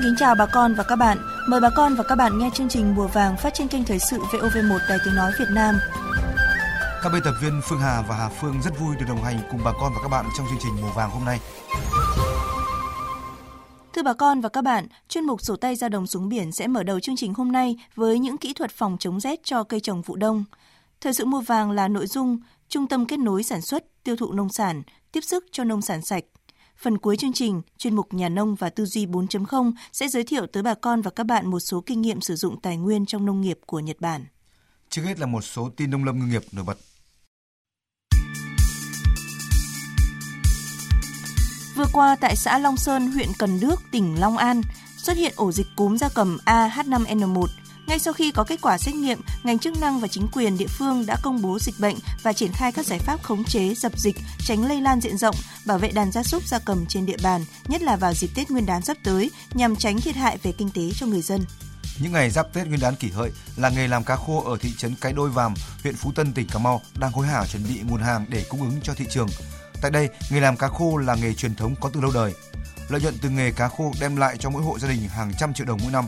Xin kính chào bà con và các bạn. Mời bà con và các bạn nghe chương trình Mùa vàng phát trên kênh Thời sự VOV1 Đài Tiếng Nói Việt Nam. Các biên tập viên Phương Hà và Hà Phương rất vui được đồng hành cùng bà con và các bạn trong chương trình Mùa vàng hôm nay. Thưa bà con và các bạn, chuyên mục sổ tay ra đồng xuống biển sẽ mở đầu chương trình hôm nay với những kỹ thuật phòng chống rét cho cây trồng vụ đông. Thời sự mùa vàng là nội dung trung tâm kết nối sản xuất, tiêu thụ nông sản, tiếp sức cho nông sản sạch. Phần cuối chương trình, chuyên mục Nhà nông và tư duy 4.0 sẽ giới thiệu tới bà con và các bạn một số kinh nghiệm sử dụng tài nguyên trong nông nghiệp của Nhật Bản. Trước hết là một số tin nông lâm ngư nghiệp nổi bật. Vừa qua tại xã Long Sơn, huyện Cần Đước, tỉnh Long An, xuất hiện ổ dịch cúm gia cầm AH5N1 ngay sau khi có kết quả xét nghiệm, ngành chức năng và chính quyền địa phương đã công bố dịch bệnh và triển khai các giải pháp khống chế, dập dịch, tránh lây lan diện rộng, bảo vệ đàn gia súc gia cầm trên địa bàn, nhất là vào dịp Tết Nguyên đán sắp tới nhằm tránh thiệt hại về kinh tế cho người dân. Những ngày giáp Tết Nguyên đán kỷ hợi, làng nghề làm cá khô ở thị trấn Cái Đôi Vàm, huyện Phú Tân, tỉnh Cà Mau đang hối hả chuẩn bị nguồn hàng để cung ứng cho thị trường. Tại đây, nghề làm cá khô là nghề truyền thống có từ lâu đời. Lợi nhuận từ nghề cá khô đem lại cho mỗi hộ gia đình hàng trăm triệu đồng mỗi năm.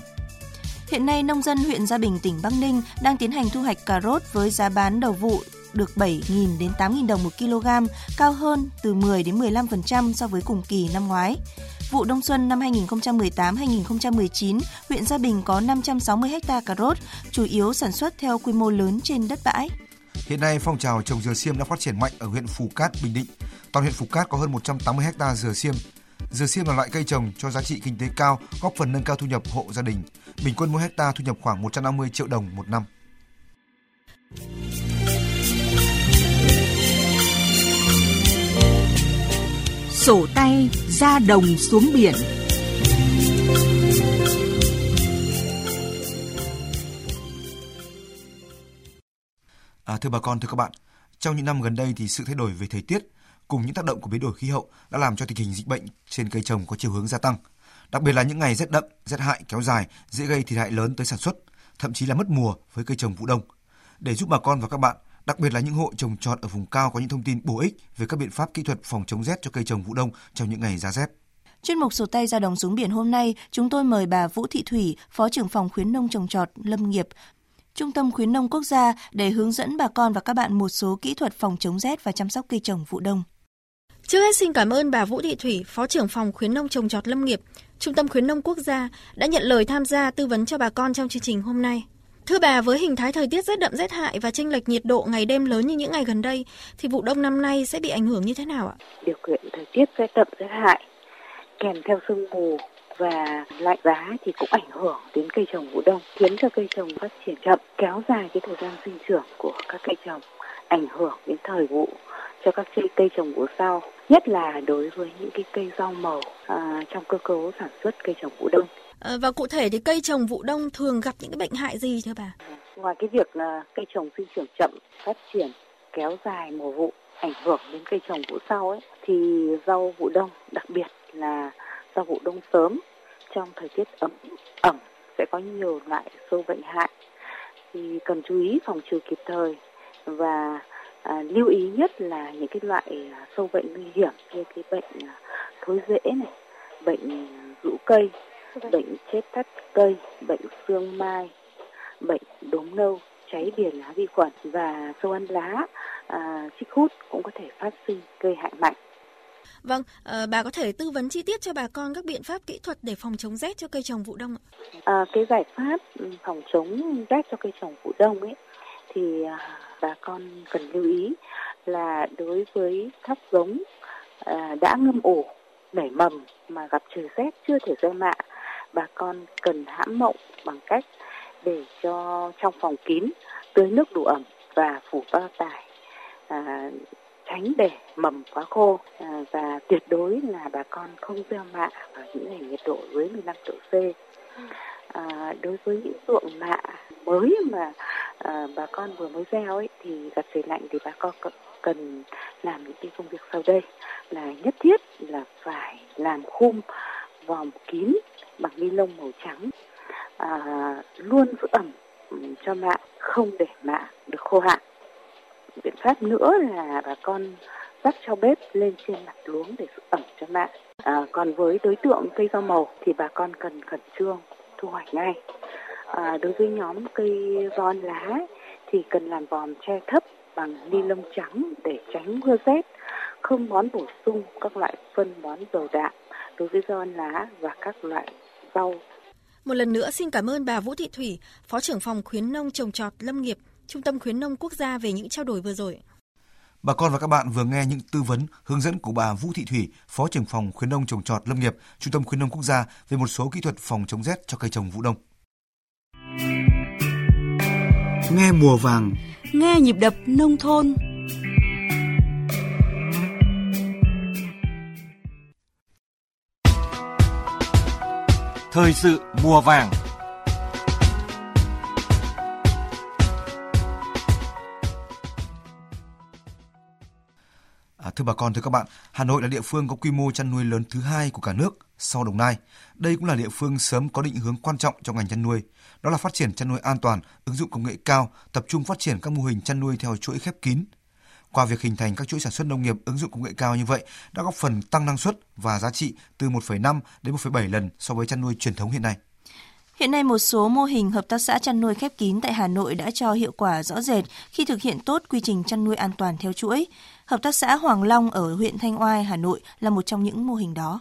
Hiện nay, nông dân huyện Gia Bình, tỉnh Bắc Ninh đang tiến hành thu hoạch cà rốt với giá bán đầu vụ được 7.000 đến 8.000 đồng một kg, cao hơn từ 10 đến 15% so với cùng kỳ năm ngoái. Vụ đông xuân năm 2018-2019, huyện Gia Bình có 560 ha cà rốt, chủ yếu sản xuất theo quy mô lớn trên đất bãi. Hiện nay, phong trào trồng dừa xiêm đã phát triển mạnh ở huyện Phù Cát, Bình Định. Toàn huyện Phù Cát có hơn 180 ha dừa xiêm. Dừa xiêm là loại cây trồng cho giá trị kinh tế cao, góp phần nâng cao thu nhập hộ gia đình. Bình quân mỗi hecta thu nhập khoảng 150 triệu đồng một năm. Sổ tay ra đồng xuống biển. À, thưa bà con, thưa các bạn, trong những năm gần đây thì sự thay đổi về thời tiết cùng những tác động của biến đổi khí hậu đã làm cho tình hình dịch bệnh trên cây trồng có chiều hướng gia tăng. Đặc biệt là những ngày rét đậm, rét hại kéo dài dễ gây thiệt hại lớn tới sản xuất, thậm chí là mất mùa với cây trồng vụ đông. Để giúp bà con và các bạn, đặc biệt là những hộ trồng trọt ở vùng cao có những thông tin bổ ích về các biện pháp kỹ thuật phòng chống rét cho cây trồng vụ đông trong những ngày giá rét. Chuyên mục sổ tay ra đồng xuống biển hôm nay, chúng tôi mời bà Vũ Thị Thủy, Phó trưởng phòng khuyến nông trồng trọt lâm nghiệp, Trung tâm khuyến nông quốc gia để hướng dẫn bà con và các bạn một số kỹ thuật phòng chống rét và chăm sóc cây trồng vụ đông. Trước hết xin cảm ơn bà Vũ Thị Thủy, Phó trưởng phòng khuyến nông trồng trọt lâm nghiệp, Trung tâm khuyến nông quốc gia đã nhận lời tham gia tư vấn cho bà con trong chương trình hôm nay. Thưa bà, với hình thái thời tiết rét đậm rét hại và chênh lệch nhiệt độ ngày đêm lớn như những ngày gần đây, thì vụ đông năm nay sẽ bị ảnh hưởng như thế nào ạ? Điều kiện thời tiết rét đậm rét hại kèm theo sương mù và lạnh giá thì cũng ảnh hưởng đến cây trồng vụ đông, khiến cho cây trồng phát triển chậm, kéo dài cái thời gian sinh trưởng của các cây trồng, ảnh hưởng đến thời vụ cho các cây, trồng vụ sau, nhất là đối với những cái cây rau màu à, trong cơ cấu sản xuất cây trồng vụ đông. À, và cụ thể thì cây trồng vụ đông thường gặp những cái bệnh hại gì thưa bà? Ngoài cái việc là cây trồng sinh trưởng chậm, phát triển kéo dài mùa vụ, ảnh hưởng đến cây trồng vụ sau ấy, thì rau vụ đông, đặc biệt là rau vụ đông sớm trong thời tiết ẩm ẩm sẽ có nhiều loại sâu bệnh hại thì cần chú ý phòng trừ kịp thời và à, lưu ý nhất là những cái loại à, sâu bệnh nguy hiểm như cái bệnh à, thối rễ này bệnh rũ cây bệnh chết thắt cây bệnh xương mai bệnh đốm nâu cháy bìa lá vi khuẩn và sâu ăn lá à, chích hút cũng có thể phát sinh gây hại mạnh Vâng, à, bà có thể tư vấn chi tiết cho bà con các biện pháp kỹ thuật để phòng chống rét cho cây trồng vụ đông ạ? À, cái giải pháp ừ, phòng chống rét cho cây trồng vụ đông ấy thì à, bà con cần lưu ý là đối với thóc giống à, đã ngâm ủ nảy mầm mà gặp trời rét chưa thể gieo mạ bà con cần hãm mộng bằng cách để cho trong phòng kín tưới nước đủ ẩm và phủ bao tải à, tránh để mầm quá khô à, và tuyệt đối là bà con không gieo mạ vào những ngày nhiệt độ dưới 15 độ C. Ừ. À, đối với những ruộng mạ mới mà à, bà con vừa mới gieo ấy thì gặp trời lạnh thì bà con cần làm những cái công việc sau đây. Là nhất thiết là phải làm khung vòng kín bằng ni lông màu trắng à, luôn giữ ẩm cho mạ không để mạ được khô hạn. Biện pháp nữa là bà con vắt cho bếp lên trên mặt luống để giữ ẩm cho mạ. À, còn với đối tượng cây rau màu thì bà con cần khẩn trương thu hoạch ngay. À, đối với nhóm cây ron lá thì cần làm vòm che thấp bằng ni lông trắng để tránh mưa rét, không bón bổ sung các loại phân bón dầu đạm đối với ron lá và các loại rau. Một lần nữa xin cảm ơn bà Vũ Thị Thủy, Phó trưởng phòng khuyến nông trồng trọt lâm nghiệp, Trung tâm khuyến nông quốc gia về những trao đổi vừa rồi. Bà con và các bạn vừa nghe những tư vấn, hướng dẫn của bà Vũ Thị Thủy, Phó trưởng phòng khuyến nông trồng trọt lâm nghiệp, Trung tâm khuyến nông quốc gia về một số kỹ thuật phòng chống rét cho cây trồng vụ đông. Nghe mùa vàng, nghe nhịp đập nông thôn. Thời sự mùa vàng À, thưa bà con, thưa các bạn, Hà Nội là địa phương có quy mô chăn nuôi lớn thứ hai của cả nước sau Đồng Nai. Đây cũng là địa phương sớm có định hướng quan trọng trong ngành chăn nuôi. Đó là phát triển chăn nuôi an toàn, ứng dụng công nghệ cao, tập trung phát triển các mô hình chăn nuôi theo chuỗi khép kín. Qua việc hình thành các chuỗi sản xuất nông nghiệp ứng dụng công nghệ cao như vậy đã góp phần tăng năng suất và giá trị từ 1,5 đến 1,7 lần so với chăn nuôi truyền thống hiện nay. Hiện nay một số mô hình hợp tác xã chăn nuôi khép kín tại Hà Nội đã cho hiệu quả rõ rệt khi thực hiện tốt quy trình chăn nuôi an toàn theo chuỗi. Hợp tác xã Hoàng Long ở huyện Thanh Oai, Hà Nội là một trong những mô hình đó.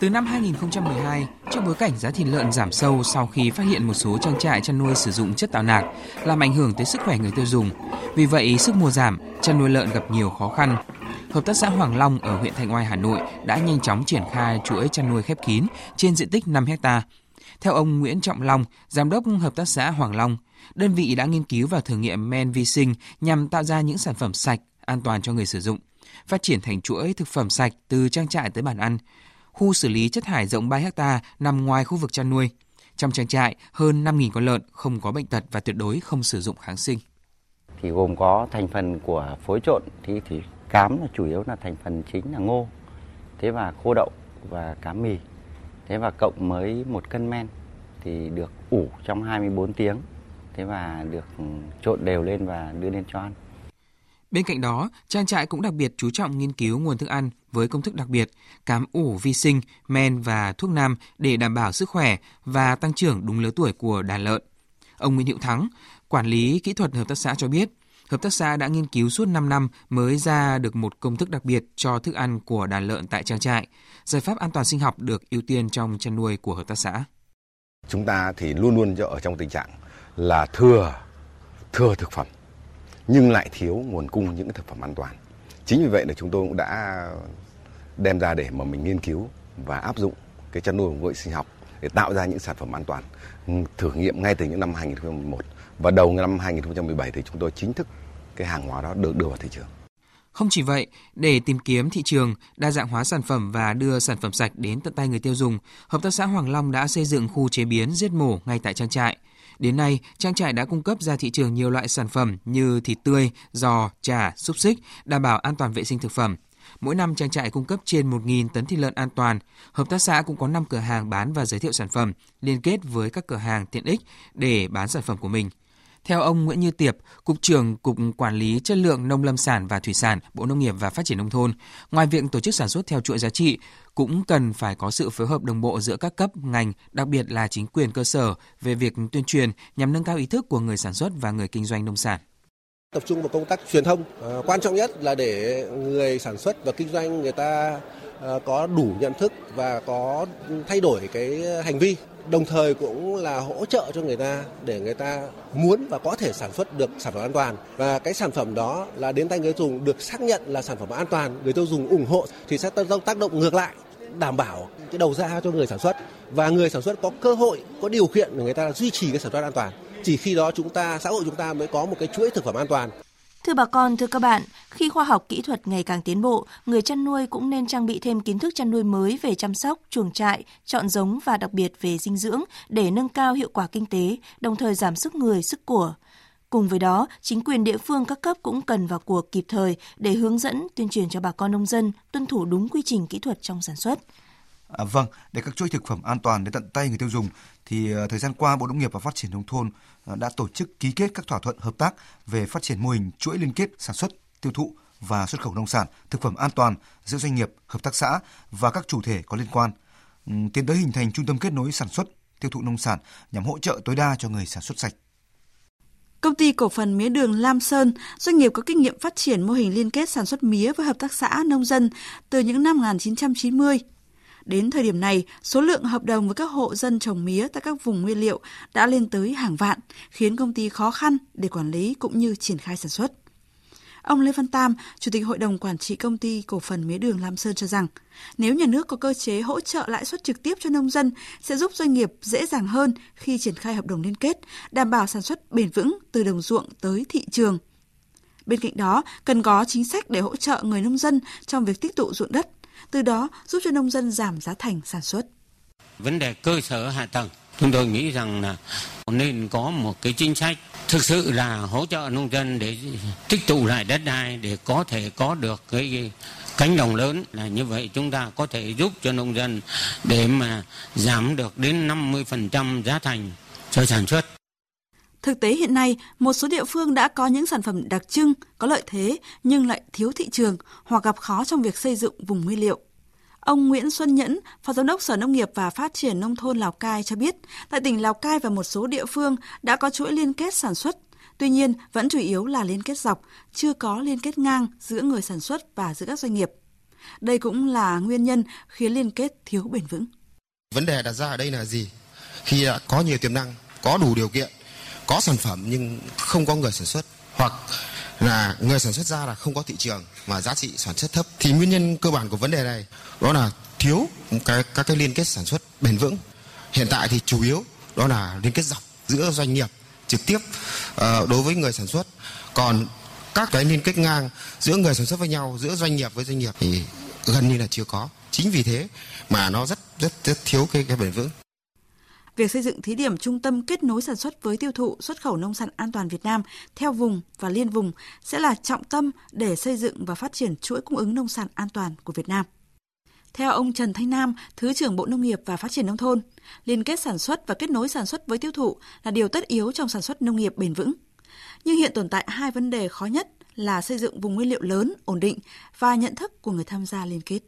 Từ năm 2012, trong bối cảnh giá thịt lợn giảm sâu sau khi phát hiện một số trang trại chăn nuôi sử dụng chất tạo nạc, làm ảnh hưởng tới sức khỏe người tiêu dùng. Vì vậy, sức mua giảm, chăn nuôi lợn gặp nhiều khó khăn. Hợp tác xã Hoàng Long ở huyện Thanh Oai, Hà Nội đã nhanh chóng triển khai chuỗi chăn nuôi khép kín trên diện tích 5 hecta. Theo ông Nguyễn Trọng Long, giám đốc hợp tác xã Hoàng Long, đơn vị đã nghiên cứu và thử nghiệm men vi sinh nhằm tạo ra những sản phẩm sạch, an toàn cho người sử dụng, phát triển thành chuỗi thực phẩm sạch từ trang trại tới bàn ăn. Khu xử lý chất thải rộng 3 hecta nằm ngoài khu vực chăn nuôi. Trong trang trại, hơn 5.000 con lợn không có bệnh tật và tuyệt đối không sử dụng kháng sinh. Thì gồm có thành phần của phối trộn thì, thì cám là chủ yếu là thành phần chính là ngô, thế và khô đậu và cám mì. Thế và cộng mới một cân men thì được ủ trong 24 tiếng thế và được ừ, trộn đều lên và đưa lên cho ăn. Bên cạnh đó, trang trại cũng đặc biệt chú trọng nghiên cứu nguồn thức ăn với công thức đặc biệt, cám ủ vi sinh, men và thuốc nam để đảm bảo sức khỏe và tăng trưởng đúng lứa tuổi của đàn lợn. Ông Nguyễn Hữu Thắng, quản lý kỹ thuật hợp tác xã cho biết, hợp tác xã đã nghiên cứu suốt 5 năm mới ra được một công thức đặc biệt cho thức ăn của đàn lợn tại trang trại. Giải pháp an toàn sinh học được ưu tiên trong chăn nuôi của hợp tác xã. Chúng ta thì luôn luôn ở trong tình trạng là thừa thừa thực phẩm, nhưng lại thiếu nguồn cung những thực phẩm an toàn. Chính vì vậy là chúng tôi cũng đã đem ra để mà mình nghiên cứu và áp dụng cái chăn nuôi công nghệ sinh học để tạo ra những sản phẩm an toàn. Thử nghiệm ngay từ những năm 2011 và đầu năm 2017 thì chúng tôi chính thức cái hàng hóa đó được đưa vào thị trường. Không chỉ vậy, để tìm kiếm thị trường, đa dạng hóa sản phẩm và đưa sản phẩm sạch đến tận tay người tiêu dùng, Hợp tác xã Hoàng Long đã xây dựng khu chế biến giết mổ ngay tại trang trại. Đến nay, trang trại đã cung cấp ra thị trường nhiều loại sản phẩm như thịt tươi, giò, chả, xúc xích, đảm bảo an toàn vệ sinh thực phẩm. Mỗi năm trang trại cung cấp trên 1.000 tấn thịt lợn an toàn. Hợp tác xã cũng có 5 cửa hàng bán và giới thiệu sản phẩm, liên kết với các cửa hàng tiện ích để bán sản phẩm của mình. Theo ông Nguyễn Như Tiệp, Cục trưởng Cục Quản lý Chất lượng Nông lâm sản và Thủy sản, Bộ Nông nghiệp và Phát triển Nông thôn, ngoài việc tổ chức sản xuất theo chuỗi giá trị, cũng cần phải có sự phối hợp đồng bộ giữa các cấp, ngành, đặc biệt là chính quyền cơ sở về việc tuyên truyền nhằm nâng cao ý thức của người sản xuất và người kinh doanh nông sản tập trung vào công tác truyền thông. À, quan trọng nhất là để người sản xuất và kinh doanh người ta à, có đủ nhận thức và có thay đổi cái hành vi đồng thời cũng là hỗ trợ cho người ta để người ta muốn và có thể sản xuất được sản phẩm an toàn. Và cái sản phẩm đó là đến tay người tiêu dùng được xác nhận là sản phẩm an toàn người tiêu dùng ủng hộ thì sẽ tác động ngược lại đảm bảo cái đầu ra cho người sản xuất. Và người sản xuất có cơ hội có điều kiện để người ta duy trì cái sản xuất an toàn chỉ khi đó chúng ta xã hội chúng ta mới có một cái chuỗi thực phẩm an toàn Thưa bà con, thưa các bạn, khi khoa học kỹ thuật ngày càng tiến bộ, người chăn nuôi cũng nên trang bị thêm kiến thức chăn nuôi mới về chăm sóc, chuồng trại, chọn giống và đặc biệt về dinh dưỡng để nâng cao hiệu quả kinh tế, đồng thời giảm sức người, sức của. Cùng với đó, chính quyền địa phương các cấp cũng cần vào cuộc kịp thời để hướng dẫn, tuyên truyền cho bà con nông dân tuân thủ đúng quy trình kỹ thuật trong sản xuất. À, vâng, để các chuỗi thực phẩm an toàn đến tận tay người tiêu dùng thì uh, thời gian qua Bộ Nông nghiệp và Phát triển nông thôn uh, đã tổ chức ký kết các thỏa thuận hợp tác về phát triển mô hình chuỗi liên kết sản xuất tiêu thụ và xuất khẩu nông sản, thực phẩm an toàn giữa doanh nghiệp, hợp tác xã và các chủ thể có liên quan, tiến tới hình thành trung tâm kết nối sản xuất, tiêu thụ nông sản nhằm hỗ trợ tối đa cho người sản xuất sạch. Công ty cổ phần mía đường Lam Sơn, doanh nghiệp có kinh nghiệm phát triển mô hình liên kết sản xuất mía với hợp tác xã nông dân từ những năm 1990. Đến thời điểm này, số lượng hợp đồng với các hộ dân trồng mía tại các vùng nguyên liệu đã lên tới hàng vạn, khiến công ty khó khăn để quản lý cũng như triển khai sản xuất. Ông Lê Văn Tam, Chủ tịch Hội đồng Quản trị Công ty Cổ phần Mía đường Lam Sơn cho rằng, nếu nhà nước có cơ chế hỗ trợ lãi suất trực tiếp cho nông dân sẽ giúp doanh nghiệp dễ dàng hơn khi triển khai hợp đồng liên kết, đảm bảo sản xuất bền vững từ đồng ruộng tới thị trường. Bên cạnh đó, cần có chính sách để hỗ trợ người nông dân trong việc tích tụ ruộng đất, từ đó giúp cho nông dân giảm giá thành sản xuất. Vấn đề cơ sở hạ tầng, chúng tôi nghĩ rằng là nên có một cái chính sách thực sự là hỗ trợ nông dân để tích tụ lại đất đai để có thể có được cái cánh đồng lớn là như vậy chúng ta có thể giúp cho nông dân để mà giảm được đến 50% giá thành cho sản xuất. Thực tế hiện nay, một số địa phương đã có những sản phẩm đặc trưng, có lợi thế nhưng lại thiếu thị trường hoặc gặp khó trong việc xây dựng vùng nguyên liệu. Ông Nguyễn Xuân Nhẫn, Phó Giám đốc Sở Nông nghiệp và Phát triển Nông thôn Lào Cai cho biết, tại tỉnh Lào Cai và một số địa phương đã có chuỗi liên kết sản xuất. Tuy nhiên, vẫn chủ yếu là liên kết dọc, chưa có liên kết ngang giữa người sản xuất và giữa các doanh nghiệp. Đây cũng là nguyên nhân khiến liên kết thiếu bền vững. Vấn đề đặt ra ở đây là gì? Khi đã có nhiều tiềm năng, có đủ điều kiện, có sản phẩm nhưng không có người sản xuất hoặc là người sản xuất ra là không có thị trường mà giá trị sản xuất thấp thì nguyên nhân cơ bản của vấn đề này đó là thiếu cái các cái liên kết sản xuất bền vững. Hiện tại thì chủ yếu đó là liên kết dọc giữa doanh nghiệp trực tiếp uh, đối với người sản xuất. Còn các cái liên kết ngang giữa người sản xuất với nhau giữa doanh nghiệp với doanh nghiệp thì gần như là chưa có. Chính vì thế mà nó rất rất rất thiếu cái cái bền vững. Việc xây dựng thí điểm trung tâm kết nối sản xuất với tiêu thụ xuất khẩu nông sản an toàn Việt Nam theo vùng và liên vùng sẽ là trọng tâm để xây dựng và phát triển chuỗi cung ứng nông sản an toàn của Việt Nam. Theo ông Trần Thanh Nam, Thứ trưởng Bộ Nông nghiệp và Phát triển Nông thôn, liên kết sản xuất và kết nối sản xuất với tiêu thụ là điều tất yếu trong sản xuất nông nghiệp bền vững. Nhưng hiện tồn tại hai vấn đề khó nhất là xây dựng vùng nguyên liệu lớn, ổn định và nhận thức của người tham gia liên kết.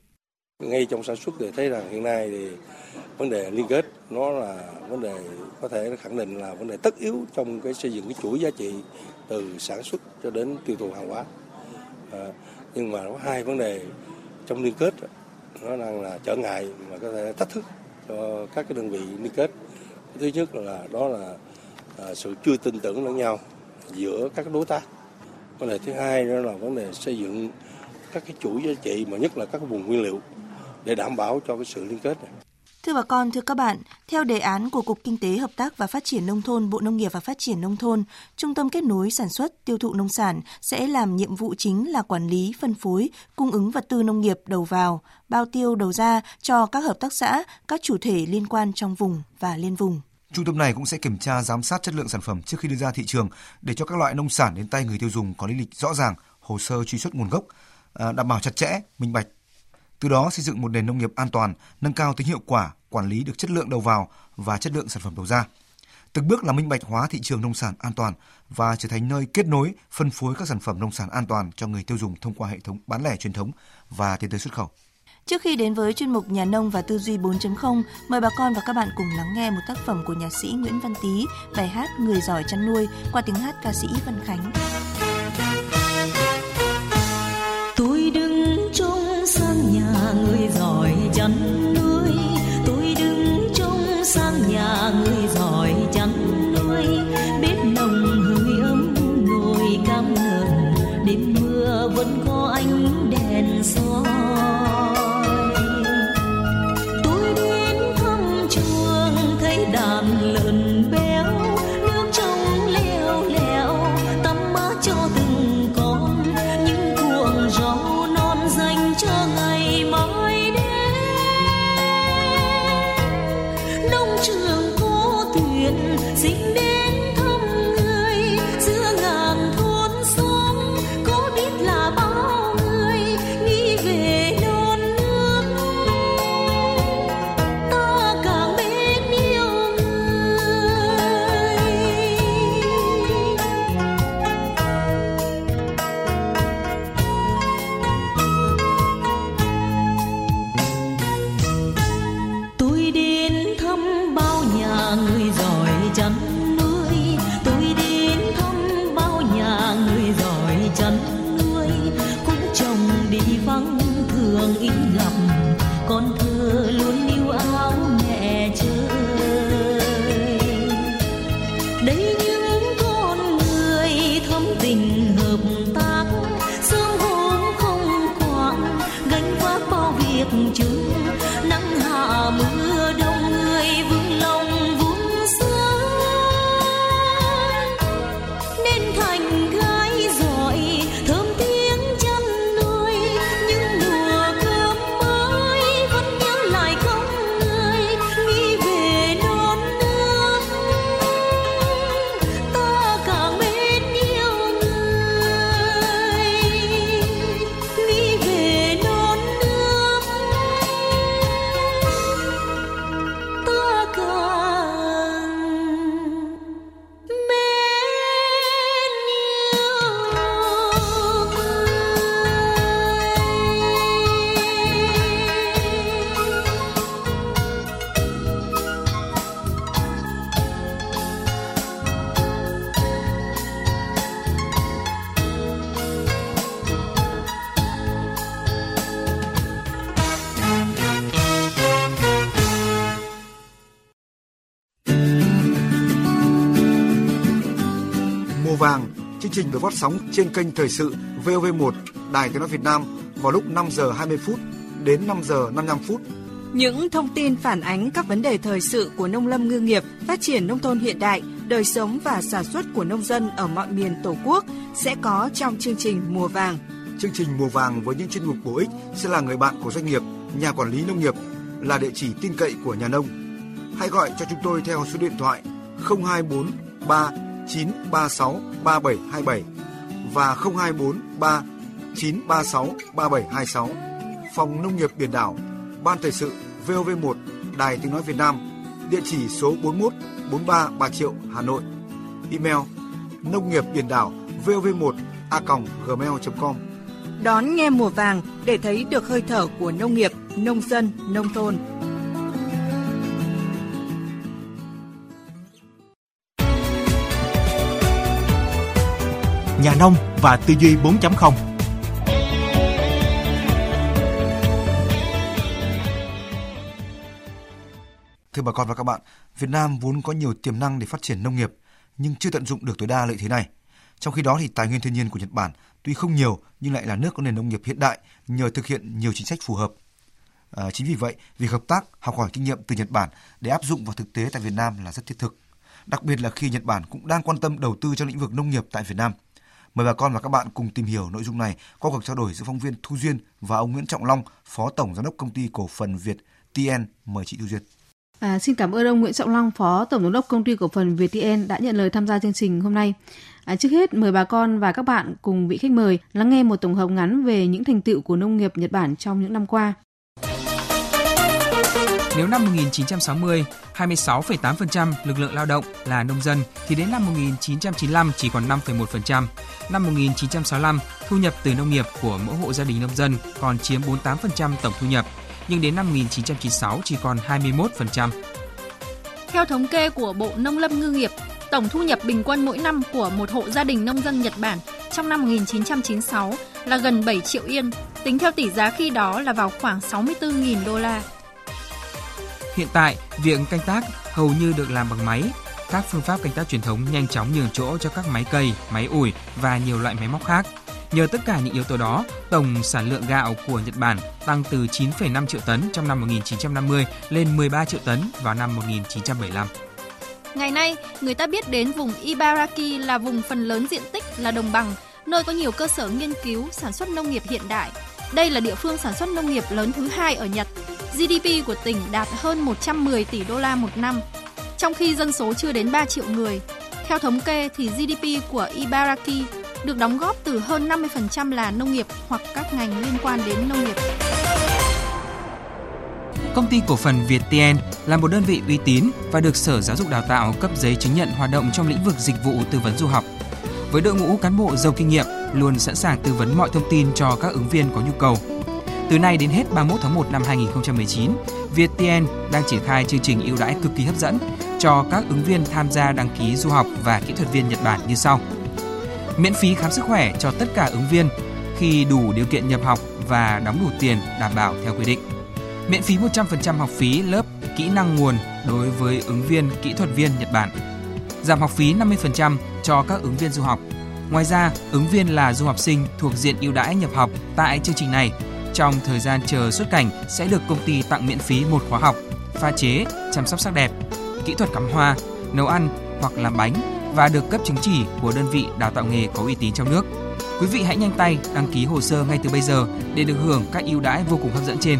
Ngay trong sản xuất thì thấy rằng hiện nay thì vấn đề liên kết nó là vấn đề có thể khẳng định là vấn đề tất yếu trong cái xây dựng cái chuỗi giá trị từ sản xuất cho đến tiêu thụ hàng hóa. À, nhưng mà có hai vấn đề trong liên kết nó đang là trở ngại mà có thể thách thức cho các cái đơn vị liên kết. Thứ nhất là đó là à, sự chưa tin tưởng lẫn nhau giữa các đối tác. Vấn đề thứ hai đó là vấn đề xây dựng các cái chuỗi giá trị mà nhất là các vùng nguyên liệu để đảm bảo cho cái sự liên kết này. Thưa bà con, thưa các bạn, theo đề án của Cục Kinh tế Hợp tác và Phát triển Nông thôn, Bộ Nông nghiệp và Phát triển Nông thôn, Trung tâm kết nối sản xuất, tiêu thụ nông sản sẽ làm nhiệm vụ chính là quản lý, phân phối, cung ứng vật tư nông nghiệp đầu vào, bao tiêu đầu ra cho các hợp tác xã, các chủ thể liên quan trong vùng và liên vùng. Trung tâm này cũng sẽ kiểm tra giám sát chất lượng sản phẩm trước khi đưa ra thị trường để cho các loại nông sản đến tay người tiêu dùng có lý lịch rõ ràng, hồ sơ truy xuất nguồn gốc, à, đảm bảo chặt chẽ, minh bạch từ đó xây dựng một nền nông nghiệp an toàn, nâng cao tính hiệu quả, quản lý được chất lượng đầu vào và chất lượng sản phẩm đầu ra. Từng bước là minh bạch hóa thị trường nông sản an toàn và trở thành nơi kết nối, phân phối các sản phẩm nông sản an toàn cho người tiêu dùng thông qua hệ thống bán lẻ truyền thống và tiến tới xuất khẩu. Trước khi đến với chuyên mục Nhà nông và tư duy 4.0, mời bà con và các bạn cùng lắng nghe một tác phẩm của nhạc sĩ Nguyễn Văn Tý, bài hát Người giỏi chăn nuôi qua tiếng hát ca sĩ Văn Khánh. Xin đến 就 vàng, chương trình được phát sóng trên kênh Thời sự VOV1, Đài Tiếng nói Việt Nam vào lúc 5 giờ 20 phút đến 5 giờ 55 phút. Những thông tin phản ánh các vấn đề thời sự của nông lâm ngư nghiệp, phát triển nông thôn hiện đại, đời sống và sản xuất của nông dân ở mọi miền Tổ quốc sẽ có trong chương trình Mùa vàng. Chương trình Mùa vàng với những chuyên mục bổ ích sẽ là người bạn của doanh nghiệp, nhà quản lý nông nghiệp, là địa chỉ tin cậy của nhà nông. Hãy gọi cho chúng tôi theo số điện thoại 024 3 936 3727 và 0243 936 3726. Phòng Nông nghiệp Biển đảo, Ban Thời sự VOV1, Đài Tiếng Nói Việt Nam, địa chỉ số 41 43 Bà Triệu, Hà Nội. Email nông nghiệp biển đảo vov1 a gmail.com Đón nghe mùa vàng để thấy được hơi thở của nông nghiệp, nông dân, nông thôn. Nhà nông và tư duy 4.0 Thưa bà con và các bạn, Việt Nam vốn có nhiều tiềm năng để phát triển nông nghiệp nhưng chưa tận dụng được tối đa lợi thế này. Trong khi đó thì tài nguyên thiên nhiên của Nhật Bản tuy không nhiều nhưng lại là nước có nền nông nghiệp hiện đại nhờ thực hiện nhiều chính sách phù hợp. À, chính vì vậy, việc hợp tác, học hỏi kinh nghiệm từ Nhật Bản để áp dụng vào thực tế tại Việt Nam là rất thiết thực. Đặc biệt là khi Nhật Bản cũng đang quan tâm đầu tư cho lĩnh vực nông nghiệp tại Việt Nam. Mời bà con và các bạn cùng tìm hiểu nội dung này qua cuộc trao đổi giữa phóng viên Thu Duyên và ông Nguyễn Trọng Long, Phó Tổng Giám đốc Công ty Cổ phần Việt TN. Mời chị Thu Duyên. À, xin cảm ơn ông Nguyễn Trọng Long, Phó Tổng giám đốc Công ty Cổ phần Việt TN đã nhận lời tham gia chương trình hôm nay. À, trước hết, mời bà con và các bạn cùng vị khách mời lắng nghe một tổng hợp ngắn về những thành tựu của nông nghiệp Nhật Bản trong những năm qua. Nếu năm 1960, 26,8% lực lượng lao động là nông dân thì đến năm 1995 chỉ còn 5,1%. Năm 1965, thu nhập từ nông nghiệp của mỗi hộ gia đình nông dân còn chiếm 48% tổng thu nhập nhưng đến năm 1996 chỉ còn 21%. Theo thống kê của Bộ Nông lâm Ngư nghiệp, tổng thu nhập bình quân mỗi năm của một hộ gia đình nông dân Nhật Bản trong năm 1996 là gần 7 triệu yên, tính theo tỷ giá khi đó là vào khoảng 64.000 đô la. Hiện tại, việc canh tác hầu như được làm bằng máy. Các phương pháp canh tác truyền thống nhanh chóng nhường chỗ cho các máy cày, máy ủi và nhiều loại máy móc khác. Nhờ tất cả những yếu tố đó, tổng sản lượng gạo của Nhật Bản tăng từ 9,5 triệu tấn trong năm 1950 lên 13 triệu tấn vào năm 1975. Ngày nay, người ta biết đến vùng Ibaraki là vùng phần lớn diện tích là đồng bằng, nơi có nhiều cơ sở nghiên cứu sản xuất nông nghiệp hiện đại. Đây là địa phương sản xuất nông nghiệp lớn thứ hai ở Nhật. GDP của tỉnh đạt hơn 110 tỷ đô la một năm, trong khi dân số chưa đến 3 triệu người. Theo thống kê thì GDP của Ibaraki được đóng góp từ hơn 50% là nông nghiệp hoặc các ngành liên quan đến nông nghiệp. Công ty cổ phần VietTN là một đơn vị uy tín và được Sở Giáo dục Đào tạo cấp giấy chứng nhận hoạt động trong lĩnh vực dịch vụ tư vấn du học. Với đội ngũ cán bộ giàu kinh nghiệm, luôn sẵn sàng tư vấn mọi thông tin cho các ứng viên có nhu cầu. Từ nay đến hết 31 tháng 1 năm 2019, VTN đang triển khai chương trình ưu đãi cực kỳ hấp dẫn cho các ứng viên tham gia đăng ký du học và kỹ thuật viên Nhật Bản như sau miễn phí khám sức khỏe cho tất cả ứng viên khi đủ điều kiện nhập học và đóng đủ tiền đảm bảo theo quy định. Miễn phí 100% học phí lớp kỹ năng nguồn đối với ứng viên kỹ thuật viên Nhật Bản. Giảm học phí 50% cho các ứng viên du học. Ngoài ra, ứng viên là du học sinh thuộc diện ưu đãi nhập học tại chương trình này trong thời gian chờ xuất cảnh sẽ được công ty tặng miễn phí một khóa học pha chế, chăm sóc sắc đẹp, kỹ thuật cắm hoa, nấu ăn hoặc làm bánh và được cấp chứng chỉ của đơn vị đào tạo nghề có uy tín trong nước. Quý vị hãy nhanh tay đăng ký hồ sơ ngay từ bây giờ để được hưởng các ưu đãi vô cùng hấp dẫn trên.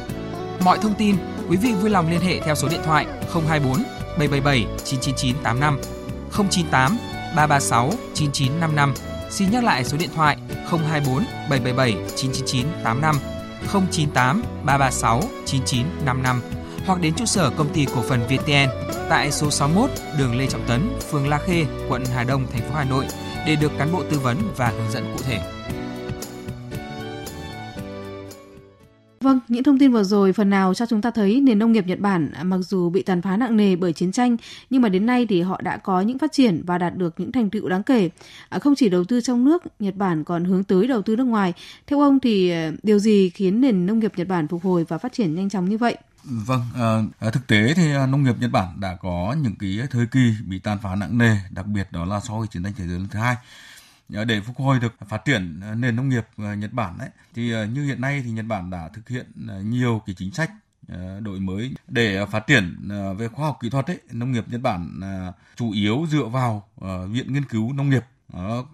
Mọi thông tin, quý vị vui lòng liên hệ theo số điện thoại 024 777 99985 098 336 9955. Xin nhắc lại số điện thoại 024 777 999 85 098 336 9955 hoặc đến trụ sở công ty cổ phần VTN tại số 61 đường Lê Trọng Tấn, phường La Khê, quận Hà Đông, thành phố Hà Nội để được cán bộ tư vấn và hướng dẫn cụ thể. Vâng, những thông tin vừa rồi phần nào cho chúng ta thấy nền nông nghiệp Nhật Bản à, mặc dù bị tàn phá nặng nề bởi chiến tranh nhưng mà đến nay thì họ đã có những phát triển và đạt được những thành tựu đáng kể. À, không chỉ đầu tư trong nước, Nhật Bản còn hướng tới đầu tư nước ngoài. Theo ông thì à, điều gì khiến nền nông nghiệp Nhật Bản phục hồi và phát triển nhanh chóng như vậy? Vâng, à, thực tế thì nông nghiệp Nhật Bản đã có những cái thời kỳ bị tàn phá nặng nề, đặc biệt đó là sau chiến tranh thế giới lần thứ hai. Ờ, để phục hồi được phát triển ờ, nền nông nghiệp ờ, Nhật Bản đấy thì như hiện nay thì Nhật Bản đã thực hiện nhiều cái chính sách đổi mới để phát triển về khoa học kỹ thuật ấy, nông nghiệp Nhật Bản chủ yếu dựa vào viện nghiên cứu nông nghiệp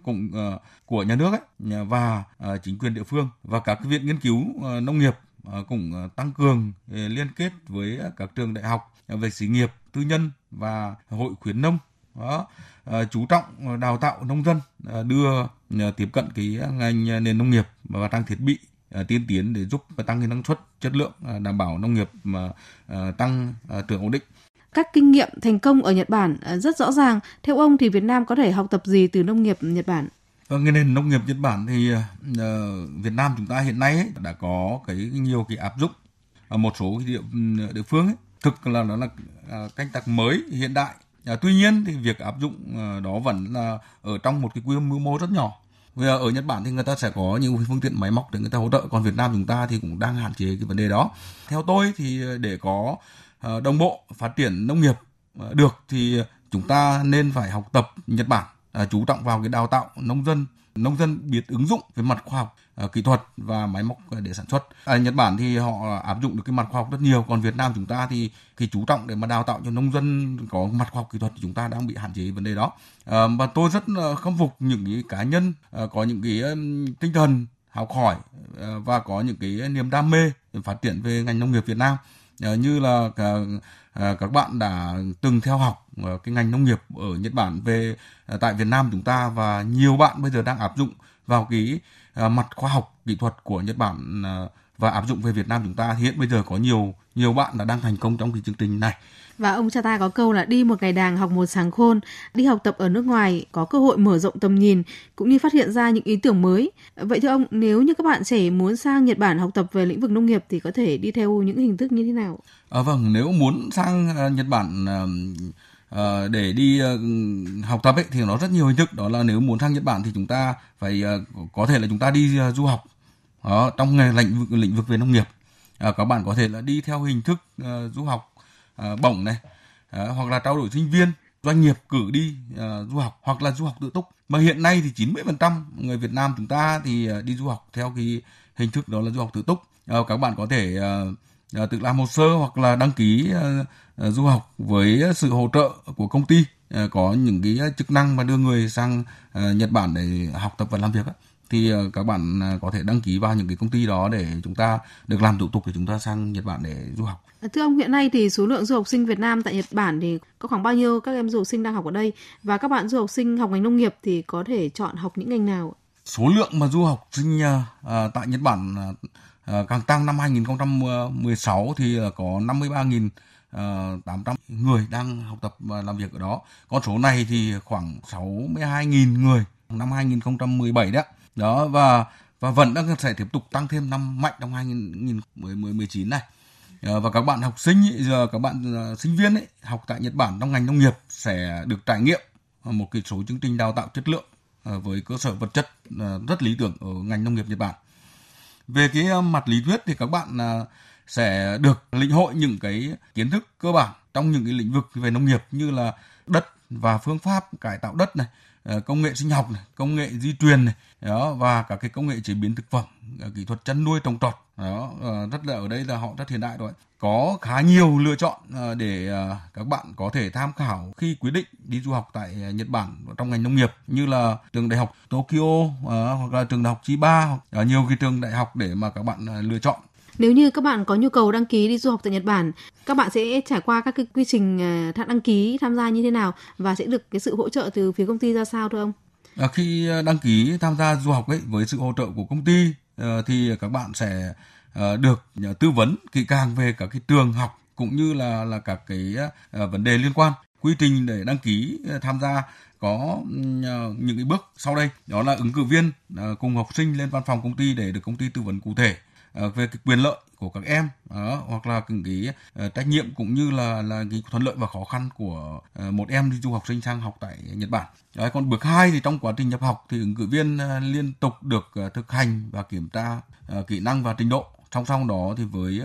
cũng của nhà nước ấy, và chính quyền địa phương và các viện nghiên cứu nông nghiệp cũng tăng cường liên kết với các trường đại học về xí nghiệp tư nhân và hội khuyến nông đó chú trọng đào tạo nông dân đưa tiếp cận cái ngành nền nông nghiệp và trang thiết bị tiên tiến để giúp tăng cái năng suất chất lượng đảm bảo nông nghiệp mà tăng trưởng ổn định các kinh nghiệm thành công ở Nhật Bản rất rõ ràng. Theo ông thì Việt Nam có thể học tập gì từ nông nghiệp Nhật Bản? Vâng, cái nền nông nghiệp Nhật Bản thì uh, Việt Nam chúng ta hiện nay ấy, đã có cái nhiều cái áp dụng ở một số cái địa địa phương ấy, thực là nó là canh tác mới hiện đại. À, tuy nhiên thì việc áp dụng ờ, đó vẫn là ở trong một cái quy mô rất nhỏ. Vì ở Nhật Bản thì người ta sẽ có những phương tiện máy móc để người ta hỗ trợ, còn Việt Nam chúng ta thì cũng đang hạn chế cái vấn đề đó. Theo tôi thì để có ờ, đồng bộ phát triển nông nghiệp ờ, được thì chúng ta nên phải học tập Nhật Bản à, chú trọng vào cái đào tạo nông dân nông dân biết ứng dụng về mặt khoa học Ờ, kỹ thuật và máy móc ờ, để sản xuất. Ở Nhật Bản thì họ áp dụng được cái mặt khoa học rất nhiều, còn Việt Nam chúng ta thì cái chú trọng để mà đào tạo cho nông dân có mặt khoa học kỹ thuật thì chúng ta đang bị hạn chế vấn đề đó. Và tôi rất khâm phục những cái cá nhân có những cái tinh thần học hỏi và có những cái niềm đam mê để phát triển về ngành nông nghiệp Việt Nam như là các bạn đã từng theo học cái ngành nông nghiệp ở Nhật Bản về tại Việt Nam chúng ta và nhiều bạn bây giờ đang áp dụng vào cái mặt khoa học kỹ thuật của Nhật Bản à, và áp dụng về Việt Nam chúng ta hiện bây giờ có nhiều nhiều bạn đã đang thành công trong cái chương trình này. Và ông cha ta có câu là đi một ngày đàng học một sáng khôn, đi học tập ở nước ngoài có cơ hội mở rộng tầm nhìn cũng như phát hiện ra những ý tưởng mới. Vậy thưa ông, nếu như các bạn trẻ muốn sang Nhật Bản học tập về lĩnh vực nông nghiệp thì có thể đi theo những hình thức như thế nào? À, vâng, nếu muốn sang Nhật Bản uh, để đi uh, học tập ấy thì nó rất nhiều hình thức. Đó là nếu muốn sang Nhật Bản thì chúng ta phải uh, có thể là chúng ta đi uh, du học đó, trong nghề lĩnh vực lĩnh vực về nông nghiệp. Uh, các bạn có thể là đi theo hình thức uh, du học uh, bổng này uh, hoặc là trao đổi sinh viên doanh nghiệp cử đi uh, du học hoặc là du học tự túc. Mà hiện nay thì 90% người Việt Nam chúng ta thì uh, đi du học theo cái hình thức đó là du học tự túc. Uh, các bạn có thể uh, tự làm hồ sơ hoặc là đăng ký uh, Ờ, du học với sự hỗ trợ của công ty ờ, có những cái chức năng mà đưa người sang ờ, Nhật Bản để học tập và làm việc thì các bạn có thể đăng ký vào những cái công ty đó để chúng ta được làm thủ tục để chúng ta sang Nhật Bản để du học. Thưa ông, hiện nay thì số lượng du học sinh Việt Nam tại Nhật Bản thì có khoảng bao nhiêu các em du học sinh đang học ở đây và các bạn du học sinh học ngành nông nghiệp thì có thể chọn học những ngành nào? Số lượng mà du học sinh uh, tại Nhật Bản uh, Ờ, càng tăng năm 2016 thì ờ, có 53.800 ờ, người đang học tập và làm việc ở đó. Con số này thì khoảng 62.000 người năm 2017 đó. Đó và và vẫn đang sẽ tiếp tục tăng thêm năm mạnh trong 2019 này. Và các bạn học sinh giờ các bạn sinh viên ấy, học tại Nhật Bản trong ngành nông nghiệp sẽ được trải nghiệm một cái số chương trình đào tạo chất lượng với cơ sở vật chất rất lý tưởng ở ngành nông nghiệp Nhật Bản. Về cái ờ, mặt lý thuyết thì các bạn ờ, sẽ được lĩnh hội những cái kiến thức cơ bản trong những cái lĩnh vực về nông nghiệp như là đất và phương pháp cải tạo đất này Ờ, công nghệ sinh học này, công nghệ di truyền này, đó, và cả cái công nghệ chế biến thực phẩm ờ, kỹ thuật chăn nuôi trồng trọt, đó ờ, rất là ở đây là họ rất hiện đại rồi. Có khá nhiều lựa chọn để các bạn có thể tham khảo khi quyết định đi du học tại Nhật Bản trong ngành nông nghiệp, như là trường đại học Tokyo hoặc là trường đại học Chiba, hoặc nhiều cái trường đại học để mà các bạn lựa chọn nếu như các bạn có nhu cầu đăng ký đi du học tại Nhật Bản, các bạn sẽ trải qua các cái quy trình ờ, đăng ký tham gia như thế nào và sẽ được cái sự hỗ trợ từ phía công ty ra sao thưa ông? À, khi ờ, đăng ký tham gia du học ấy với sự hỗ trợ của công ty ờ, thì các bạn sẽ được tư vấn kỹ càng về các cái trường học cũng như là là các cái vấn đề liên quan. Quy trình để đăng ký tham gia có những cái bước sau đây. Đó là ứng cử viên cùng học sinh lên văn phòng công ty để được công ty tư vấn cụ thể. Ờ, về cái quyền lợi của các em đó, hoặc là cái uh, trách nhiệm cũng như là là cái thuận lợi và khó khăn của uh, một em đi du học sinh sang học tại Nhật Bản. Đấy, còn bước hai thì trong quá trình nhập học thì ứng cử viên uh, liên tục được uh, thực hành và kiểm tra uh, kỹ năng và trình độ song song đó thì với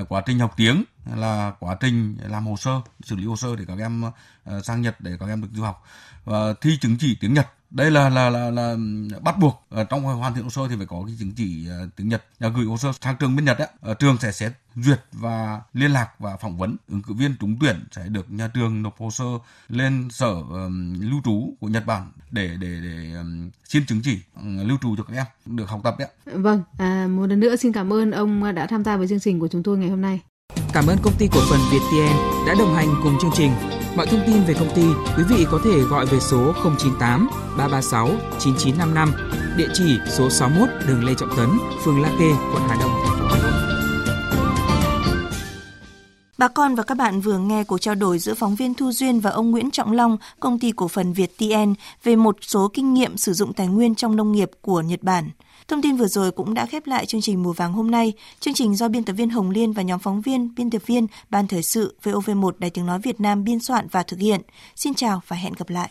uh, quá trình học tiếng là quá trình làm hồ sơ xử lý hồ sơ để các em uh, sang Nhật để các em được du học và thi chứng chỉ tiếng Nhật đây là là là, là bắt buộc ở trong hoàn thiện hồ sơ thì phải có cái chứng chỉ uh, tiếng Nhật và gửi hồ sơ sang trường bên Nhật ấy, ở trường sẽ xét duyệt và liên lạc và phỏng vấn ứng cử viên trúng tuyển sẽ được nhà trường nộp hồ sơ lên sở um, lưu trú của Nhật Bản để để để um, xin chứng chỉ um, lưu trú cho các em được học tập đấy. Vâng, à, một lần nữa xin cảm ơn ông đã tham gia với chương trình của chúng tôi ngày hôm nay. Cảm ơn công ty cổ phần ViettVN đã đồng hành cùng chương trình. Mọi thông tin về công ty, quý vị có thể gọi về số 098 336 9955, địa chỉ số 61 đường Lê Trọng Tấn, phường La Kê, quận Hà Đông, thành phố Hà Nội. Bà con và các bạn vừa nghe cuộc trao đổi giữa phóng viên Thu Duyên và ông Nguyễn Trọng Long, công ty cổ phần Việt TN về một số kinh nghiệm sử dụng tài nguyên trong nông nghiệp của Nhật Bản. Thông tin vừa rồi cũng đã khép lại chương trình Mùa vàng hôm nay. Chương trình do biên tập viên Hồng Liên và nhóm phóng viên, biên tập viên, Ban Thời sự VOV1 Đài Tiếng Nói Việt Nam biên soạn và thực hiện. Xin chào và hẹn gặp lại.